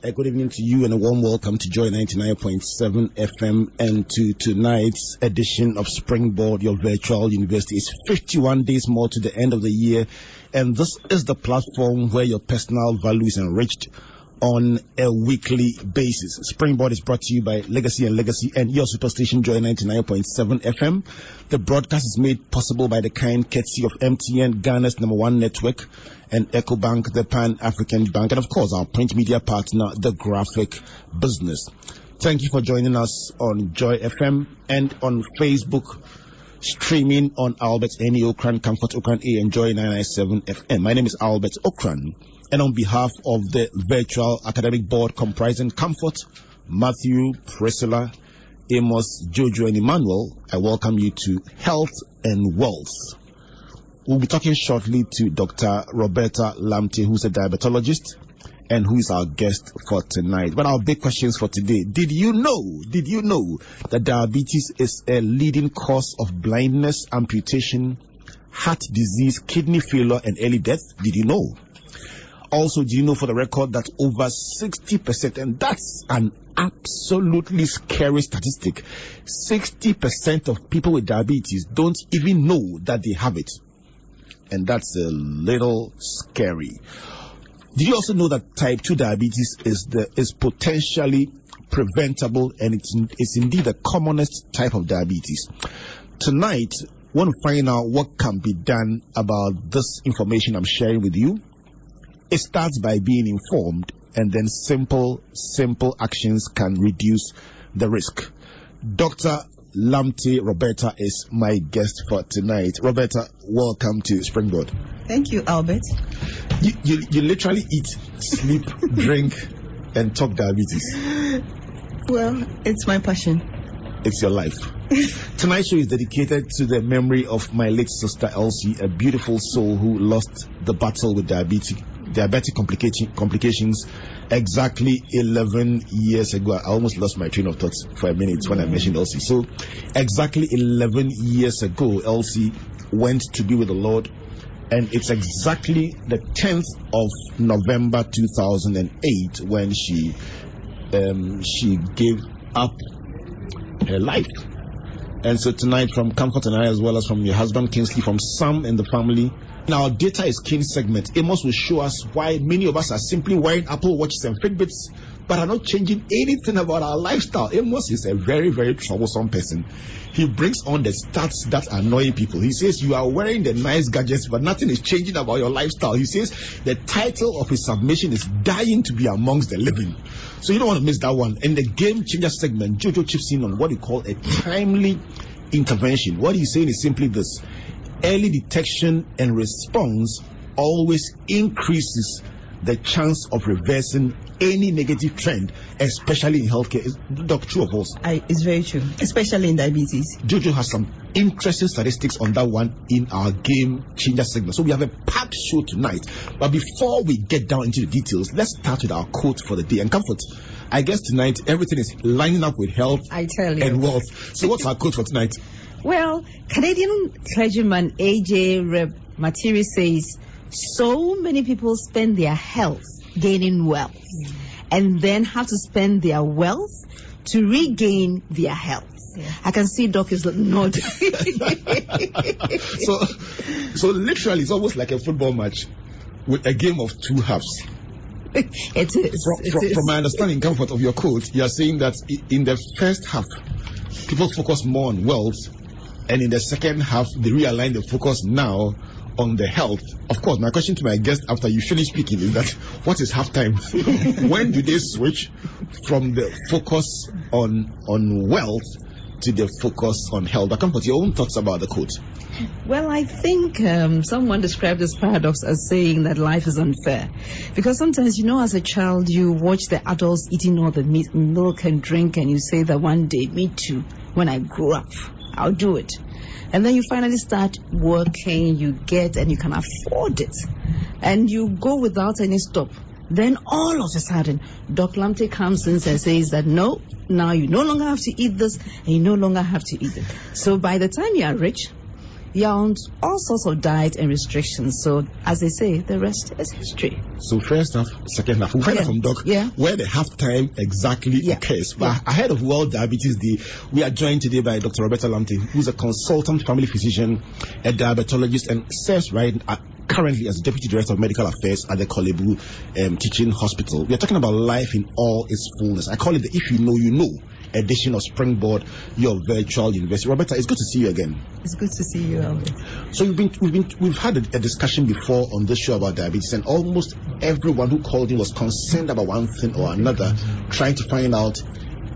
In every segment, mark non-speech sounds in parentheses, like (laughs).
Good evening to you and a warm welcome to Joy 99.7 FM and to tonight's edition of Springboard, your virtual university. It's 51 days more to the end of the year, and this is the platform where your personal value is enriched on a weekly basis. Springboard is brought to you by Legacy and Legacy and your superstation Joy 99.7 FM. The broadcast is made possible by the kind courtesy of MTN, Ghana's number one network, and EcoBank, the Pan African Bank, and of course our print media partner, the Graphic Business. Thank you for joining us on Joy FM and on Facebook streaming on Albert Any Ocran, Comfort Ocran A, and Joy 997 FM. My name is Albert Ocran and on behalf of the virtual academic board comprising Comfort, Matthew, Priscilla, Amos, Jojo, and Emmanuel, I welcome you to Health and Wealth. We'll be talking shortly to Dr. Roberta Lamptey, who's a diabetologist and who is our guest for tonight. But our big questions for today. Did you know, did you know that diabetes is a leading cause of blindness, amputation, heart disease, kidney failure, and early death? Did you know? Also, do you know for the record that over 60%, and that's an absolutely scary statistic, 60% of people with diabetes don't even know that they have it. And that's a little scary. Do you also know that type 2 diabetes is the is potentially preventable and it's, it's indeed the commonest type of diabetes? Tonight, want to find out what can be done about this information I'm sharing with you it starts by being informed, and then simple, simple actions can reduce the risk. Dr. Lamptey Roberta is my guest for tonight. Roberta, welcome to Springboard. Thank you, Albert. You, you, you literally eat, sleep, (laughs) drink, and talk diabetes. Well, it's my passion. It's your life. (laughs) Tonight's show is dedicated to the memory of my late sister Elsie, a beautiful soul who lost the battle with diabetes diabetic complication, complications exactly 11 years ago. I almost lost my train of thought for a minute when I mentioned Elsie. So, exactly 11 years ago, Elsie went to be with the Lord, and it's exactly the 10th of November 2008 when she um, she gave up her life. And so tonight, from Comfort and I, as well as from your husband Kingsley, from Sam and the family, in our data is king segment, Amos will show us why many of us are simply wearing Apple Watches and Fitbits, but are not changing anything about our lifestyle. Amos is a very, very troublesome person. He brings on the stats that annoy people. He says you are wearing the nice gadgets, but nothing is changing about your lifestyle. He says the title of his submission is dying to be amongst the living. So you don't want to miss that one. In the game changer segment, Jojo chips in on what he call a timely intervention. What he's saying is simply this early detection and response always increases the chance of reversing any negative trend, especially in healthcare. Is Doc, true of us? I, it's very true, especially in diabetes. Jojo has some interesting statistics on that one in our game changer segment. So we have a packed show tonight. But before we get down into the details, let's start with our quote for the day and comfort. I guess tonight everything is lining up with health I tell you. and wealth. So what's our quote for tonight? Well, Canadian clergyman A.J. Reb Materi says, so many people spend their health gaining wealth mm. and then have to spend their wealth to regain their health. I can see Doc is nodding. (laughs) So, so literally, it's almost like a football match with a game of two halves. (laughs) it is. From, it from, is. from my understanding, comfort of your quote, you are saying that in the first half, people focus more on wealth, and in the second half, they realign the focus now on the health. Of course, my question to my guest after you finish speaking is that what is halftime? (laughs) when do they switch from the focus on on wealth to the focus on health? But comfort, your own thoughts about the quote. Well, I think um, someone described this paradox as saying that life is unfair. Because sometimes, you know, as a child, you watch the adults eating all the meat, milk and drink, and you say that one day, me too, when I grow up, I'll do it. And then you finally start working, you get, and you can afford it. And you go without any stop. Then all of a sudden, Doc Lamptey comes in and says that no, now you no longer have to eat this, and you no longer have to eat it. So by the time you are rich, You're on all sorts of diet and restrictions. So, as they say, the rest is history. So, first half, second half, find Yeah. from Doc Yeah. where the half time exactly Yeah. occurs. But Yeah. ahead of World Diabetes Day, we are joined today by Dr. Roberta Lamptey, who's a consultant family physician, a diabetologist, and serves right uh, currently as Deputy Director of Medical Affairs at the Korle Bu um, Teaching Hospital. We are talking about life in all its fullness. I call it the If You Know, You Know edition of Springboard, your virtual university. Roberta, it's good to see you again. It's good to see you, Alvin. So we've been we've been we've had a, a discussion before on this show about diabetes, and almost everyone who called in was concerned about one thing or another, trying to find out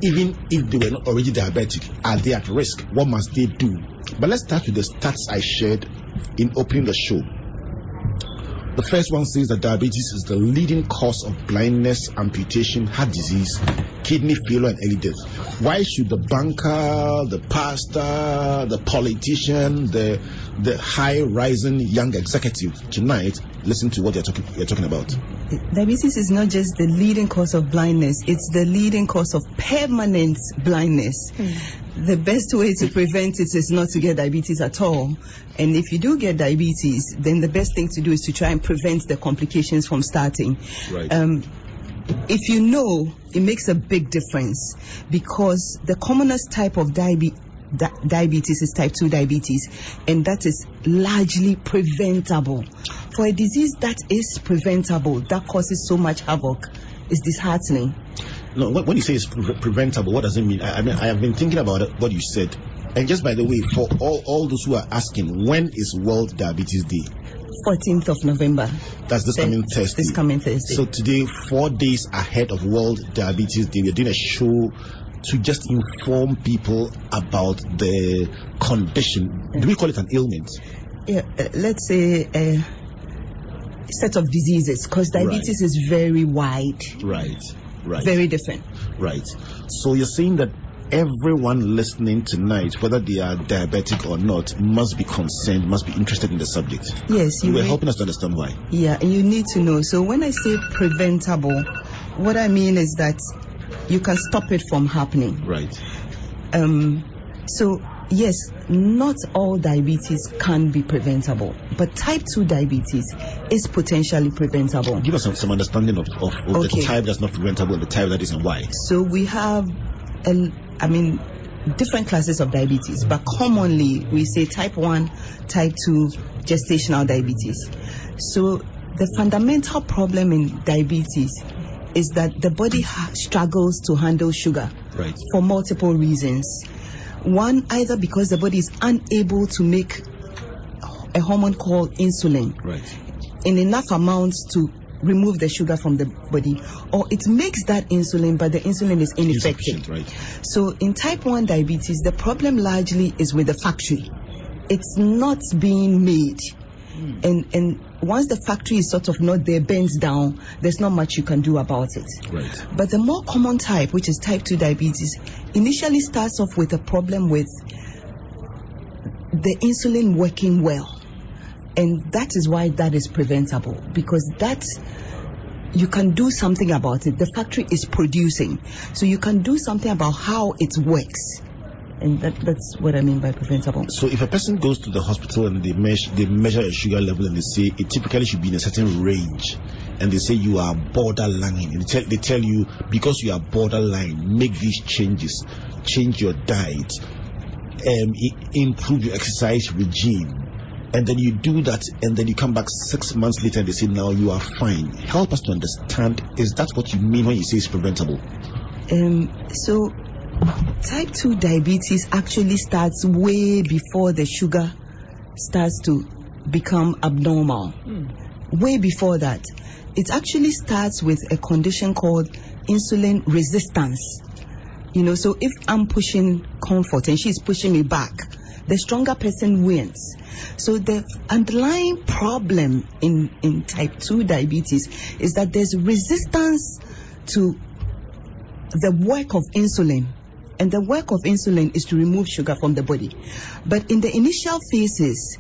even if they were not already diabetic, are they at risk? What must they do? But let's start with the stats I shared in opening the show. The first one says that diabetes is the leading cause of blindness, amputation, heart disease, kidney failure, and early death. Why should the banker, the pastor, the politician, the the high rising young executive tonight listen to what you're talking you're talking about? Diabetes is not just the leading cause of blindness, it's the leading cause of permanent blindness. The best way to prevent it is not to get diabetes at all. And if you do get diabetes, then the best thing to do is to try and prevent the complications from starting. Right. Um, if you know, it makes a big difference because the commonest type of diabe- di- diabetes is type 2 diabetes, and that is largely preventable. For a disease that is preventable, that causes so much havoc, it's disheartening. No, when you say it's pre- preventable, what does it mean? I, I mean, I have been thinking about what you said. And just by the way, for all, all those who are asking, when is World Diabetes Day? 14th of November, That's this coming Thursday. this coming Thursday. So today, four days ahead of World Diabetes Day, we're doing a show to just inform people about the condition. Do we call it an ailment? yeah, uh, let's say a set of diseases, because diabetes is very wide, Right, right, very different. right. So you're saying that everyone listening tonight, whether they are diabetic or not, must be concerned, must be interested in the subject. Yes, You you were helping us to understand why. Yeah, and you need to know. So when I say preventable, what I mean is that you can stop it from happening. Right. Um, so yes, not all diabetes can be preventable, but type 2 diabetes is potentially preventable. Give us some, some understanding of, of, of Okay. the type that's not preventable and the type that is and why. So we have, a, I mean, different classes of diabetes, but commonly we say type 1, type 2, gestational diabetes. So the fundamental problem in diabetes is that the body ha- struggles to handle sugar Right. for multiple reasons. One, either because the body is unable to make a hormone called insulin Right. in enough amounts to remove the sugar from the body, or it makes that insulin, but the insulin is ineffective. Right. So in type 1 diabetes, the problem largely is with the factory. It's not being made. Hmm. And, and once the factory is sort of not there, bends down, there's not much you can do about it. Right. But the more common type, which is type 2 diabetes, initially starts off with a problem with the insulin working well. And that is why that is preventable because that you can do something about it. The factory is producing. So you can do something about how it works. And that, that's what I mean by preventable. So if a person goes to the hospital and they measure, they measure a sugar level and they say it typically should be in a certain range, and they say you are borderline, and they tell, they tell you because you are borderline, make these changes, change your diet, um, improve your exercise regime, and then you do that, and then you come back six months later and they say now you are fine. Help us to understand: is that what you mean when you say it's preventable? Um, so type 2 diabetes actually starts way before the sugar starts to become abnormal. Way before that. It actually starts with a condition called insulin resistance. You know, so if I'm pushing comfort and she's pushing me back, the stronger person wins. So the underlying problem in, in type 2 diabetes is that there's resistance to the work of insulin. And the work of insulin is to remove sugar from the body. But in the initial phases,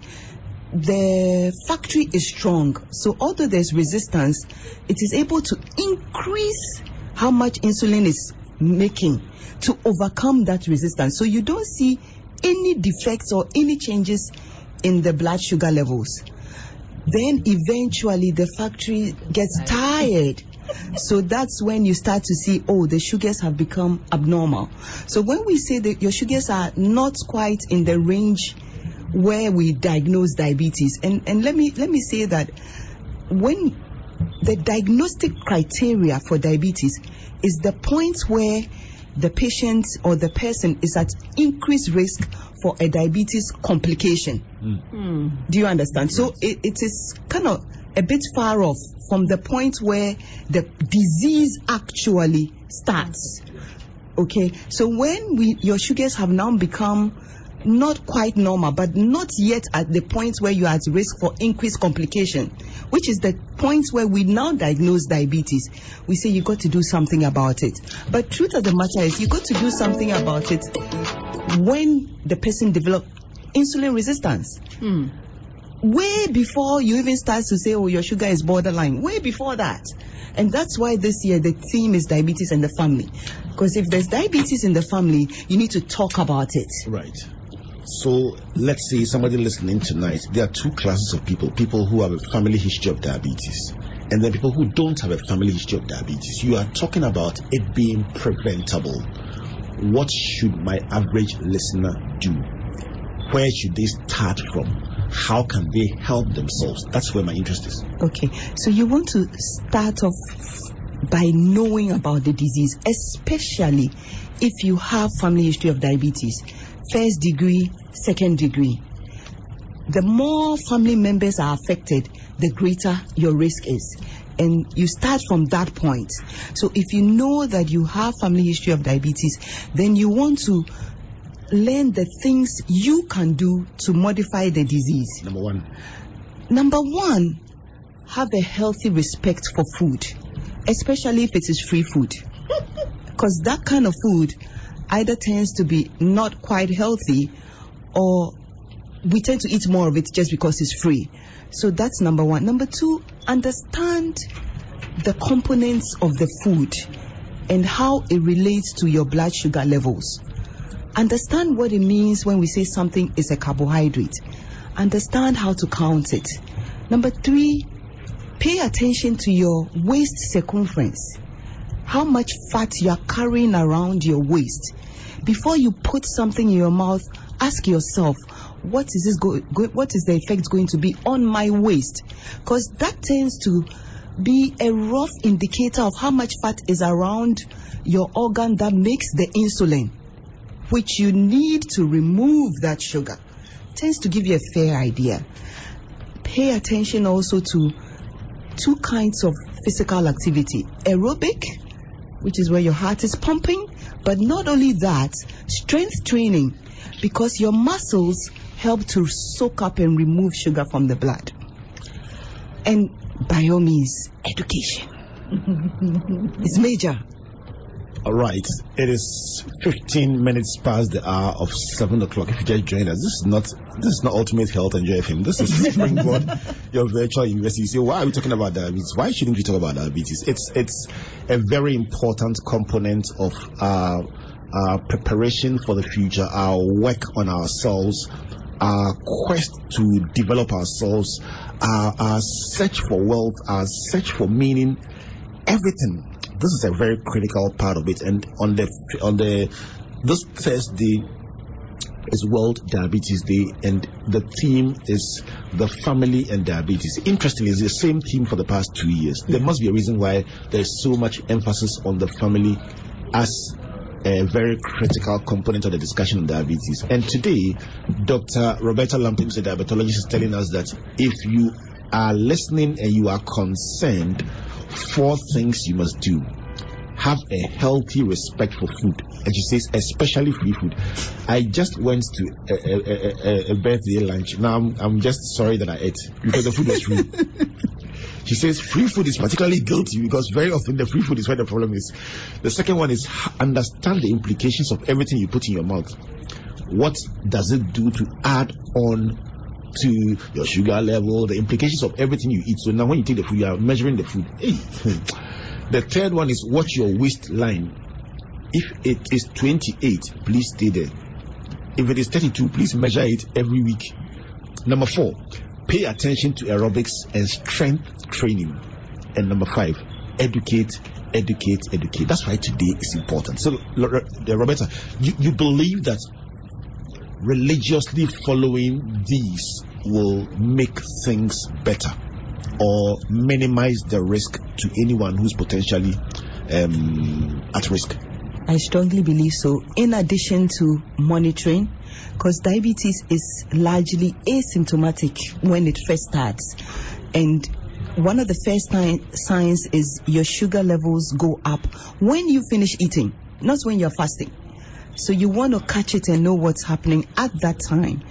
the factory is strong. So although there's resistance, it is able to increase how much insulin is making to overcome that resistance. So you don't see any defects or any changes in the blood sugar levels. Then eventually the factory gets tired. So that's when you start to see, oh, the sugars have become abnormal. So when we say that your sugars are not quite in the range where we diagnose diabetes, and, and let me let me say that when the diagnostic criteria for diabetes is the point where the patient or the person is at increased risk for a diabetes complication. Mm. Do you understand? Yes. So it, it is kind of a bit far off from the point where the disease actually starts. Okay, so when we your sugars have now become not quite normal, but not yet at the point where you are at risk for increased complication, which is the point where we now diagnose diabetes. We say you got to do something about it. But truth of the matter is you got to do something about it when the person develop insulin resistance. Hmm. Way before you even start to say, oh, your sugar is borderline. Way before that. And that's why this year the theme is diabetes and the family. Because if there's diabetes in the family, you need to talk about it. Right. So let's say somebody listening tonight, there are two classes of people people who have a family history of diabetes, and then people who don't have a family history of diabetes. You are talking about it being preventable. What should my average listener do? Where should they start from? How can they help themselves? That's where my interest is. Okay, so you want to start off by knowing about the disease, especially if you have family history of diabetes first degree, second degree. The more family members are affected, the greater your risk is. And you start from that point. So if you know that you have family history of diabetes, then you want to learn the things you can do to modify the disease. Number one. Number one, have a healthy respect for food, especially if it is free food. (laughs) Because that kind of food either tends to be not quite healthy or we tend to eat more of it just because it's free. So that's number one. Number two, understand the components of the food and how it relates to your blood sugar levels. Understand what it means when we say something is a carbohydrate. Understand how to count it. Number three, pay attention to your waist circumference. How much fat you are carrying around your waist before you put something in your mouth, ask yourself, what is this go, go, what is the effect going to be on my waist? Because that tends to be a rough indicator of how much fat is around your organ that makes the insulin, which you need to remove that sugar. Tends to give you a fair idea. Pay attention also to two kinds of physical activity aerobic, which is where your heart is pumping, but not only that, strength training, because your muscles help to soak up and remove sugar from the blood. And by all means, education. it's major. All right, it is 15 minutes past the hour of 7 o'clock. If you just joined us, this is not this is not Ultimate Health and Joy. This is (laughs) Springboard, your virtual university. You say, why are we talking about diabetes? Why shouldn't we talk about diabetes? It's it's a very important component of our, our preparation for the future, our work on ourselves, our quest to develop ourselves, our, our search for wealth, our search for meaning, everything this is a very critical part of it. And on the on the this Thursday is World Diabetes Day, and the theme is the family and diabetes. Interestingly, it's the same theme for the past two years. There must be a reason why there's so much emphasis on the family as a very critical component of the discussion on diabetes. And today, Dr. Roberta Lampin, a diabetologist, is telling us that if you are listening and you are concerned four things you must do. Have a healthy respect for food. And she says, especially free food. I just went to a, a, a, a birthday lunch. Now I'm, I'm, just sorry that I ate because the food was free. (laughs) she says free food is particularly guilty because very often the free food is where the problem is. The second one is understand the implications of everything you put in your mouth. What does it do to add on to your sugar level, the implications of everything you eat. So now when you take the food, you are measuring the food. (laughs) the third one is watch your waistline. If it is 28, please stay there. If it is 32, please measure it every week. Number four, pay attention to aerobics and strength training. And number five, educate, educate, educate. That's why today is important. So, Roberta, you, you believe that religiously following these will make things better or minimize the risk to anyone who's potentially um, at risk? I strongly believe so. In addition to monitoring, because diabetes is largely asymptomatic when it first starts. And one of the first signs is your sugar levels go up when you finish eating, not when you're fasting. So you want to catch it and know what's happening at that time.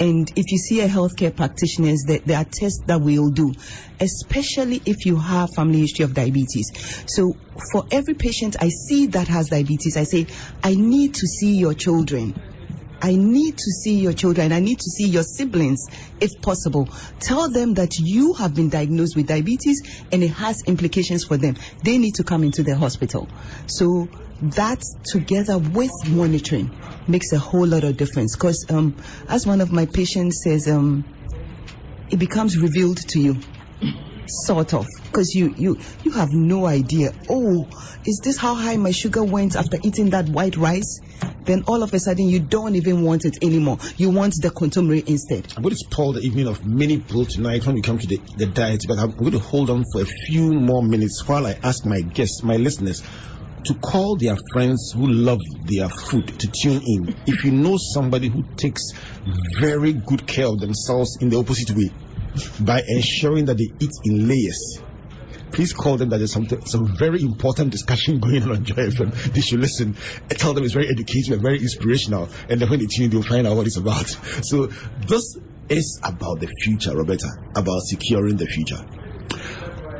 And if you see a healthcare practitioner, there are tests that we'll do, especially if you have family history of diabetes. So for every patient I see that has diabetes, I say, I need to see your children. I need to see your children. I need to see your siblings if possible. Tell them that you have been diagnosed with diabetes and it has implications for them. They need to come into the hospital. So that together with monitoring makes a whole lot of difference because um, as one of my patients says um, it becomes revealed to you sort of because you you you have no idea oh is this how high my sugar went after eating that white rice then all of a sudden you don't even want it anymore you want the kontomire instead i'm going to spoil the evening of many people tonight when we come to the, the diet but i'm going to hold on for a few more minutes while i ask my guests my listeners to call their friends who love their food to tune in. If you know somebody who takes very good care of themselves in the opposite way by ensuring that they eat in layers, please call them that there's something, some very important discussion (laughs) going on on Joy FM. They should listen. I Tell them it's very educational and very inspirational. And then when they tune in, they'll find out what it's about. (laughs) So this is about the future, Roberta, about securing the future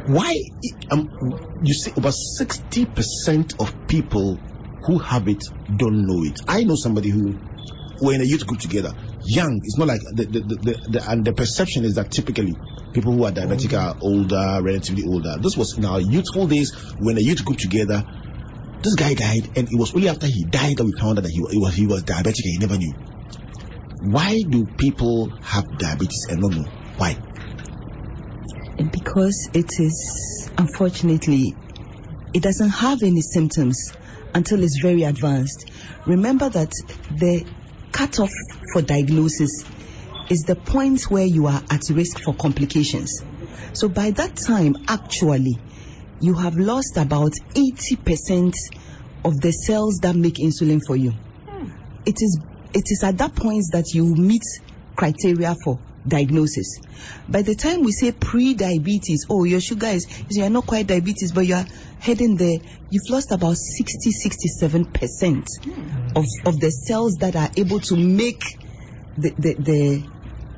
why um, you see about 60% of people who have it don't know it i know somebody who were in a youth group together young. It's not like the the, the, the, and the perception is that typically people who are diabetic are older relatively older. This was in our youthful days when a youth group together this guy died and it was only after he died that we found out that he, he was he was diabetic and he never knew. Why do people have diabetes and not know? Why? Because it is unfortunately it doesn't have any symptoms until it's very advanced. Remember that the cutoff for diagnosis is the point where you are at risk for complications. So by that time, actually, you have lost about 80% of the cells that make insulin for you. Hmm. It is it is at that point that you meet criteria for diagnosis. By the time we say pre-diabetes, oh, your sugar is, you're not quite diabetes, but you're heading there, you've lost about 60, 67% of, of the cells that are able to make the, the, the,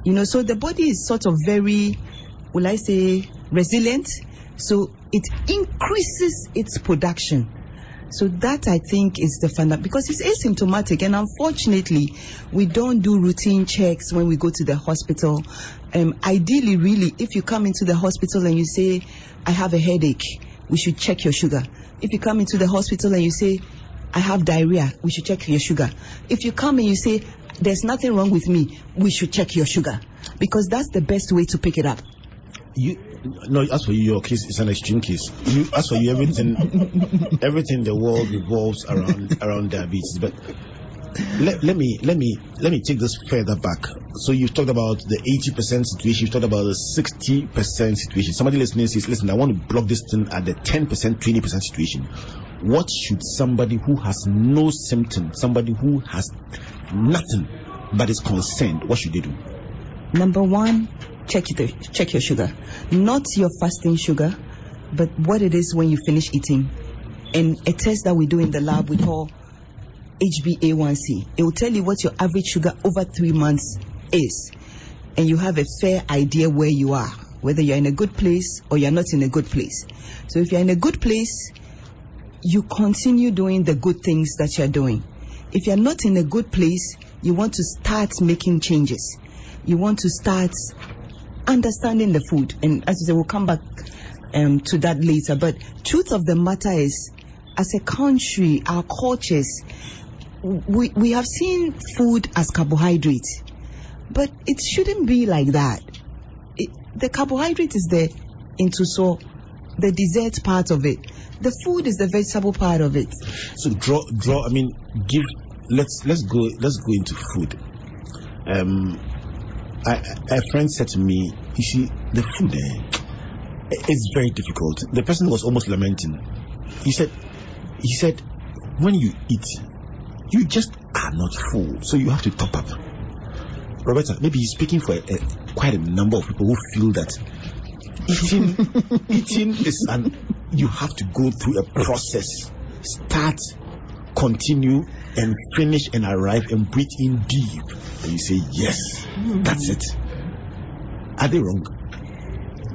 you know, so the body is sort of very, will I say, resilient. So it increases its production so that I think is the fun because it's asymptomatic and unfortunately we don't do routine checks when we go to the hospital. Um, ideally, really, if you come into the hospital and you say, I have a headache, we should check your sugar. If you come into the hospital and you say, I have diarrhea, we should check your sugar. If you come and you say, there's nothing wrong with me, we should check your sugar because that's the best way to pick it up. You, no, as for you, your case is an extreme case. You, as for you, everything, everything in the world revolves around around diabetes. But let, let me let me let me take this further back. So you've talked about the 80% situation. You've talked about the 60% situation. Somebody listening says, "Listen, I want to block this thing at the 10%, 20% situation." What should somebody who has no symptom, somebody who has nothing but is concerned, what should they do? Number one, check the, check your sugar, not your fasting sugar, but what it is when you finish eating. And a test that we do in the lab we call HbA1c. It will tell you what your average sugar over three months is, and you have a fair idea where you are, whether you're in a good place or you're not in a good place. So if you're in a good place, you continue doing the good things that you're doing. If you're not in a good place, you want to start making changes. You want to start understanding the food. And as you say, we'll come back um, to that later. But truth of the matter is, as a country, our cultures, we, we have seen food as carbohydrate. But it shouldn't be like that. It, the carbohydrate is the into so the dessert part of it. The food is the vegetable part of it. So draw, draw. I mean, give. Let's let's go. Let's go into food. Um, I, a friend said to me, "You see, the food eh, it's very difficult." The person was almost lamenting. He said, "He said, when you eat, you just are not full, so you have to top up." Roberta, maybe he's speaking for a, a, quite a number of people who feel that eating (laughs) eating is an you have to go through a process. Start continue and finish and arrive and breathe in deep. And you say yes that's mm-hmm. it. Are they wrong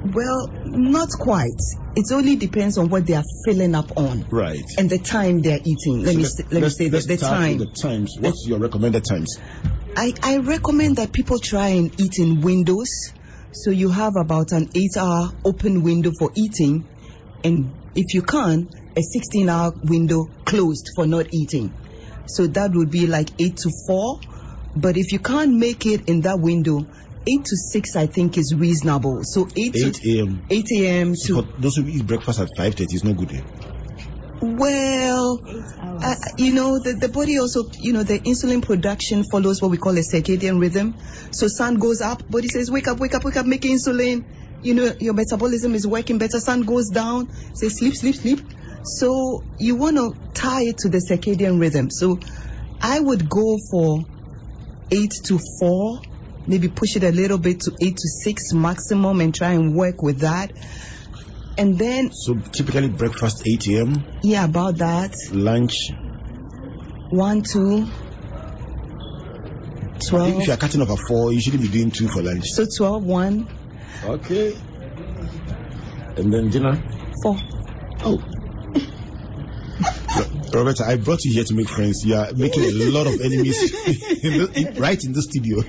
Well, not quite. It only depends on what they are filling up on right and the time they are eating. Let So me st- let me say the, the time. the times what's your recommended times I, I recommend that people try and eat in windows. So you have about an eight hour open window for eating. And if you can, a 16 hour window closed for not eating. So that would be like eight to four. But if you can't make it in that window, eight to six, I think is reasonable. So eight, 8 a.m 8 a.m. for to, those who eat breakfast at 5.30 is no good eh? well, uh, you know, the, the body also, you know, the insulin production follows what we call a circadian rhythm. So sun goes up, body says, wake up, wake up, wake up, make insulin. You know, your metabolism is working better. Sun goes down, say sleep, sleep, sleep. So you want to tie it to the circadian rhythm. So I would go for eight to four, maybe push it a little bit to eight to six maximum and try and work with that. And then, so typically breakfast 8 a.m yeah, about that. lunch One, two, twelve. if you are cutting off at 4 you shouldn't be doing 2 for lunch So twelve, one, okay and then dinner four. Oh. Roberta, I brought you here to make friends. You are making a lot of enemies (laughs) in the, in, right in the studio.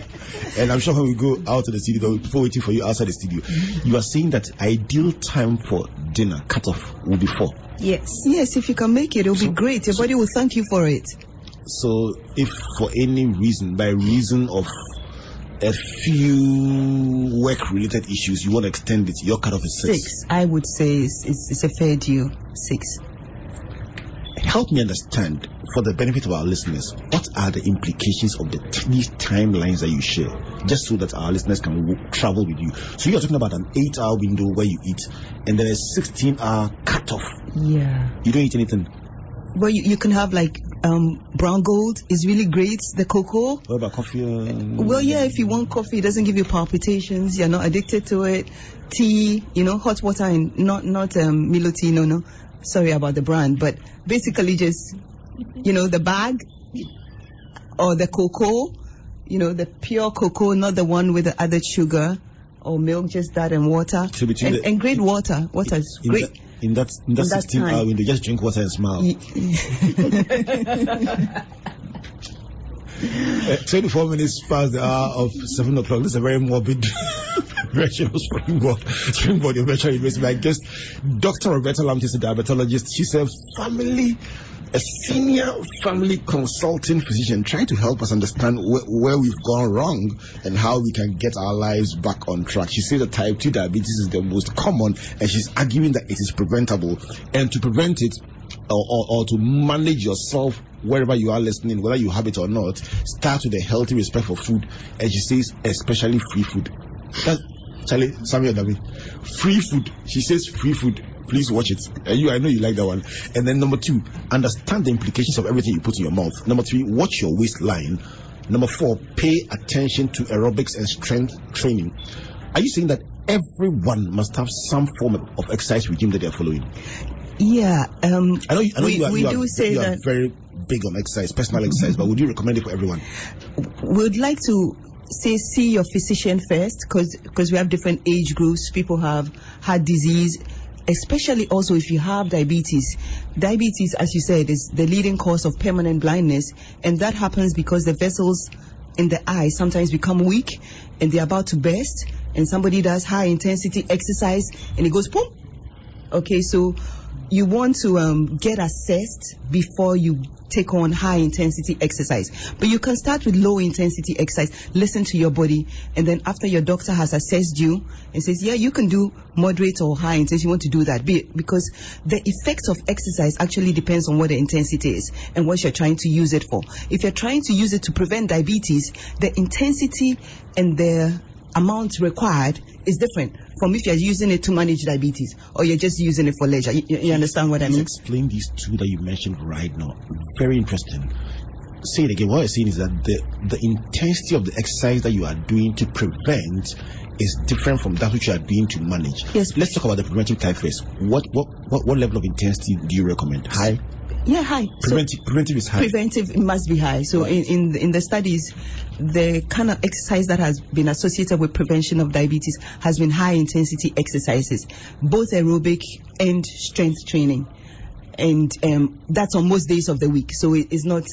And I'm sure when we go out of the studio, there will be people waiting for you outside the studio. You are saying that ideal time for dinner cutoff will be four. Yes. Yes, if you can make it, it'll So- be great. Your so- body will thank you for it. So if for any reason, by reason of a few work related issues, you want to extend it, your cutoff is six. Six, I would say, it's, is, is a fair deal. Six. Help me understand for the benefit of our listeners what are the implications of the these timelines that you share just so that our listeners can w- travel with you so you're talking about an eight hour window where you eat and then a 16 hour cutoff Yeah. you don't eat anything Well, you, you can have like um, brown gold is really great. The cocoa. what about coffee um, Well, yeah, if you want coffee, it doesn't give you palpitations. You're not addicted to it. Tea, you know, hot water and not not um, Milo tea. No, no. Sorry about the brand, but basically just, you know, the bag or the cocoa. You know, the pure cocoa, not the one with the added sugar or milk, just that and water. So between and, the- and great water. Water is in great. that, in that in that In that 16 hour uh, time. window just drink water and smile (laughs) (laughs) Uh, 24 minutes past the hour of 7 o'clock. This is a very morbid (laughs) version of Springboard. Springboard, your virtual university. My guest, Dr. Roberta Lamptey is a diabetologist. She's a family, a senior family consulting physician trying to help us understand wh- where we've gone wrong and how we can get our lives back on track. She says that type 2 diabetes is the most common and she's arguing that it is preventable. And to prevent it, or, or, or to manage yourself wherever you are listening, whether you have it or not, start with a healthy respect for food. And she says, especially free food. That's, Charlie, Samuel Dami. Free food. She says free food. Please watch it. And you, I know you like that one. And then number two, understand the implications of everything you put in your mouth. Number three, watch your waistline. Number four, pay attention to aerobics and strength training. Are you saying that everyone must have some form of exercise regime that they're following? Yeah. Um, I know, you- I know We- you are, we you are, do say you are that- very big on exercise, personal exercise, but would you recommend it for everyone? We would like to say see your physician first because we have different age groups people have heart disease especially also if you have diabetes. Diabetes as you said is the leading cause of permanent blindness and that happens because the vessels in the eye sometimes become weak and they're about to burst and somebody does high intensity exercise and it goes boom. Okay so you want to um, get assessed before you take on high intensity exercise. But you can start with low intensity exercise, listen to your body, and then after your doctor has assessed you and says, yeah, you can do moderate or high intensity, you want to do that. Be, because the effects of exercise actually depends on what the intensity is and what you're trying to use it for. If you're trying to use it to prevent diabetes, the intensity and the amount required is different from if you're using it to manage diabetes or you're just using it for leisure. You, you understand what I mean? explain these two that you mentioned right now. Very interesting. Say it again. What you're saying is that the, the intensity of the exercise that you are doing to prevent is different from that which you are doing to manage. Yes. Let's talk about the preventive type first. What what what, what level of intensity do you recommend? High? Yeah, high. So Preventive preventive is high. preventive must be high. So in, in in the studies, the kind of exercise that has been associated with prevention of diabetes has been high intensity exercises, both aerobic and strength training, and um, that's on most days of the week. So it is not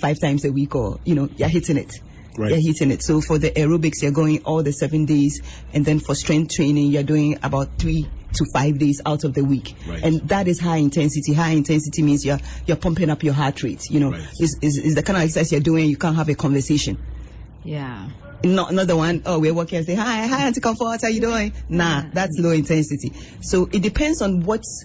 five times a week or you know you're hitting it. Right. You're hitting it. So for the aerobics, you're going all the seven days, and then for strength training, you're doing about three to five days out of the week. Right. And that is high intensity. High intensity means you're you're pumping up your heart rate. You know, Right. is is is the kind of exercise you're doing. You can't have a conversation. Yeah. Not not the one. Oh, we're working and say hi, hi, Auntie Comfort, how you doing? Nah, that's low intensity. So it depends on what's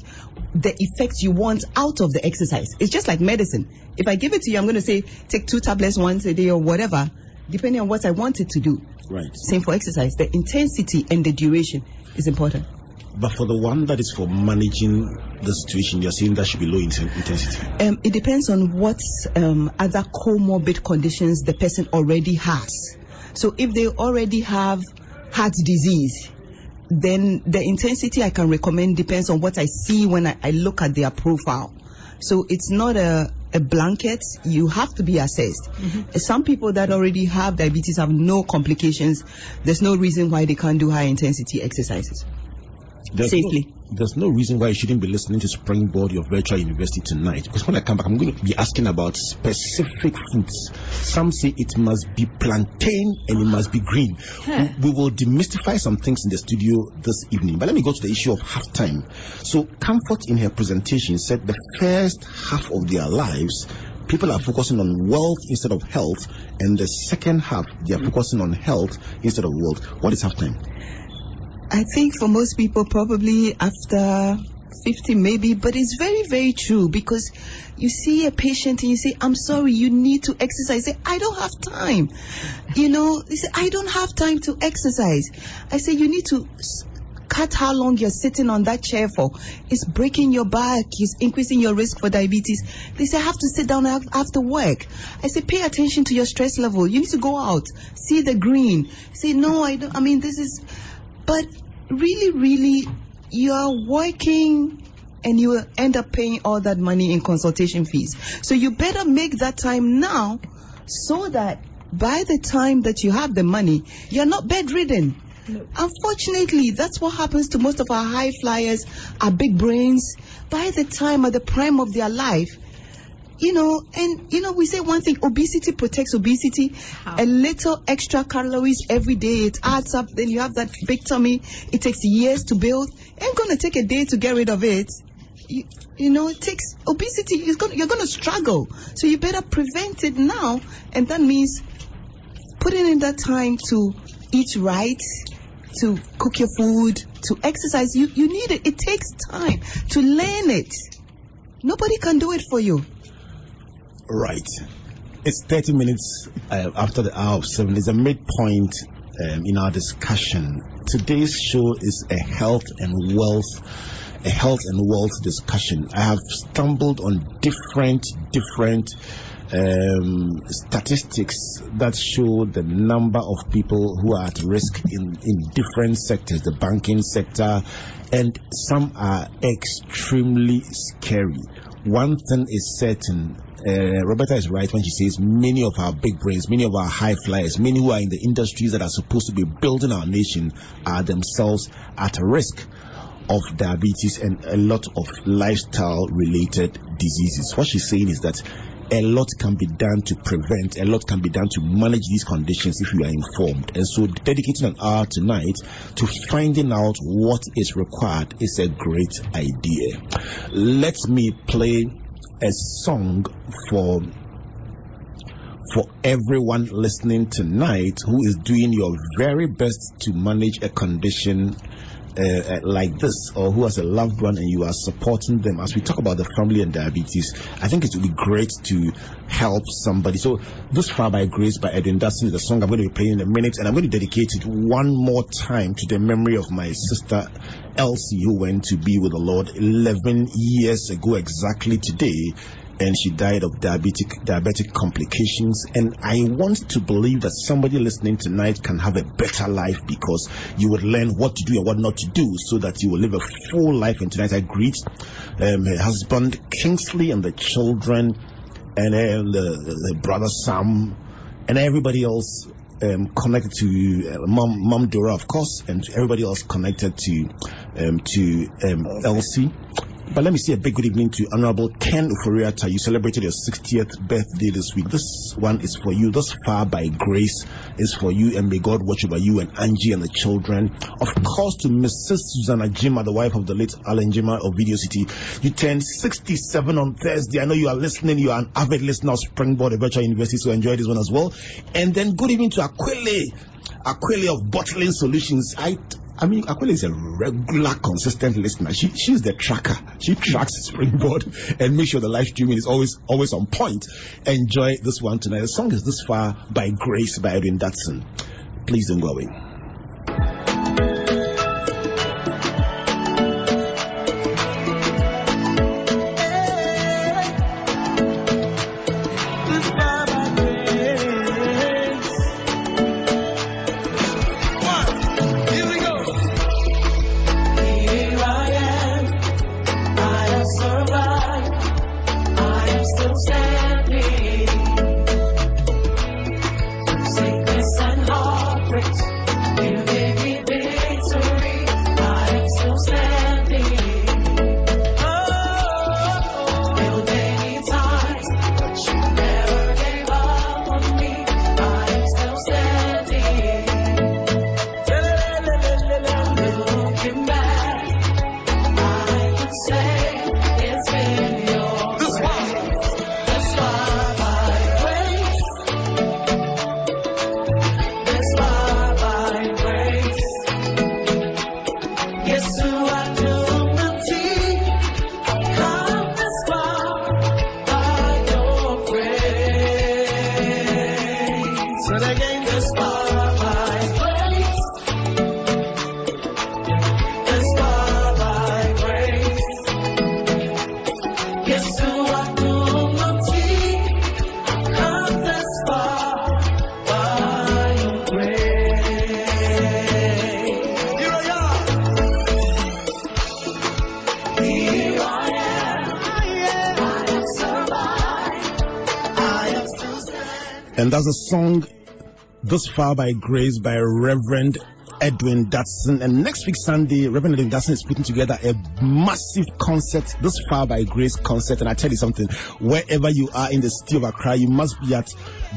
the effect you want out of the exercise. It's just like medicine. If I give it to you, I'm going to say take two tablets once a day or whatever, depending on what I wanted to do. Right. Same for exercise. The intensity and the duration is important. But for the one that is for managing the situation, you're saying that should be low intensity. Um, it depends on what um, other comorbid conditions the person already has. So if they already have heart disease, then the intensity I can recommend depends on what I see when I, I look at their profile. So it's not a, a blanket. You have to be assessed. Mm-hmm. Some people that already have diabetes have no complications. There's no reason why they can't do high intensity exercises. There's Safely. No, there's no reason why you shouldn't be listening to Springboard, your virtual university tonight. Because when I come back, I'm going to be asking about specific foods. Some say it must be plantain and it must be green. Huh. We, we will demystify some things in the studio this evening. But let me go to the issue of halftime. So, Comfort in her presentation said the first half of their lives, people are focusing on wealth instead of health, and the second half, they are hmm. focusing on health instead of wealth. What is halftime? I think for most people, probably after 50, maybe, but it's very, very true because you see a patient and you say, I'm sorry, you need to exercise. Say, I don't have time. You know, they say, I don't have time to exercise. I say, you need to cut how long you're sitting on that chair for. It's breaking your back. It's increasing your risk for diabetes. They say, I have to sit down after work. I say, pay attention to your stress level. You need to go out, see the green. Say, no, I don't, I mean, this is, but really, really, you are working and you will end up paying all that money in consultation fees. So you better make that time now so that by the time that you have the money, you're not bedridden. Unfortunately, that's what happens to most of our high flyers, our big brains. By the time at the prime of their life, you know, and you know, we say one thing: obesity protects obesity. A little extra calories every day, it adds up. Then you have that big tummy. It takes years to build. Ain't gonna take a day to get rid of it. You, you know, it takes obesity. You're gonna, you're gonna struggle. So you better prevent it now, and that means putting in that time to eat right, to cook your food, to exercise. You you need it. It takes time to learn it. Nobody can do it for you. Right. It's 30 minutes uh, after the hour of 7. It's a midpoint um, in our discussion. Today's show is a health and wealth, a health and wealth discussion. I have stumbled on different, different um, statistics that show the number of people who are at risk in, in different sectors, the banking sector, and some are extremely scary. One thing is certain, uh, Roberta is right when she says many of our big brains, many of our high flyers, many who are in the industries that are supposed to be building our nation are themselves at risk of diabetes and a lot of lifestyle related diseases. What she's saying is that a lot can be done to prevent, a lot can be done to manage these conditions if you are informed. And so dedicating an hour tonight to finding out what is required is a great idea. Let me play a song for for everyone listening tonight who is doing your very best to manage a condition uh, uh, like this or who has a loved one and you are supporting them as we talk about the family and diabetes i think it would be great to help somebody. So this far by grace by edwin Dadson is the song i'm going to be playing in a minute and i'm going to dedicate it one more time to the memory of my sister elsie who went to be with the lord 11 years ago exactly today and she died of diabetic diabetic complications. And I want to believe that somebody listening tonight can have a better life because you would learn what to do and what not to do, so that you will live a full life. And tonight I greet um, her husband Kingsley and the children, and uh, the, the brother Sam, and everybody else um, connected to uh, mom, mom Dora, of course, and everybody else connected to um, to um, Elsie. But let me say a big good evening to Honorable Ken Ofori-Atta. You celebrated your 60th birthday this week. This one is for you. This far by grace is for you, and may God watch over you and Angie and the children. Of course, to Mrs. Susanna Jima, the wife of the late Alan Jima of Video City. You turned 67 on Thursday. I know you are listening. You are an avid listener of Springboard, a virtual university, so enjoy this one as well. And then good evening to Aquile. Aquile of Bottling Solutions. I I mean, Aquila is a regular, consistent listener. She she's the tracker. She tracks Springboard (laughs) and makes sure the live streaming is always always on point. Enjoy this one tonight. The song is This Far by Grace by Edwin. Please don't go away. And that's a song This Far by Grace by Reverend Edwin Dadson. And next week, Sunday, Reverend Edwin Dadson is putting together a massive concert, This Far by Grace concert. And I tell you something, wherever you are in the city of Accra, you must be at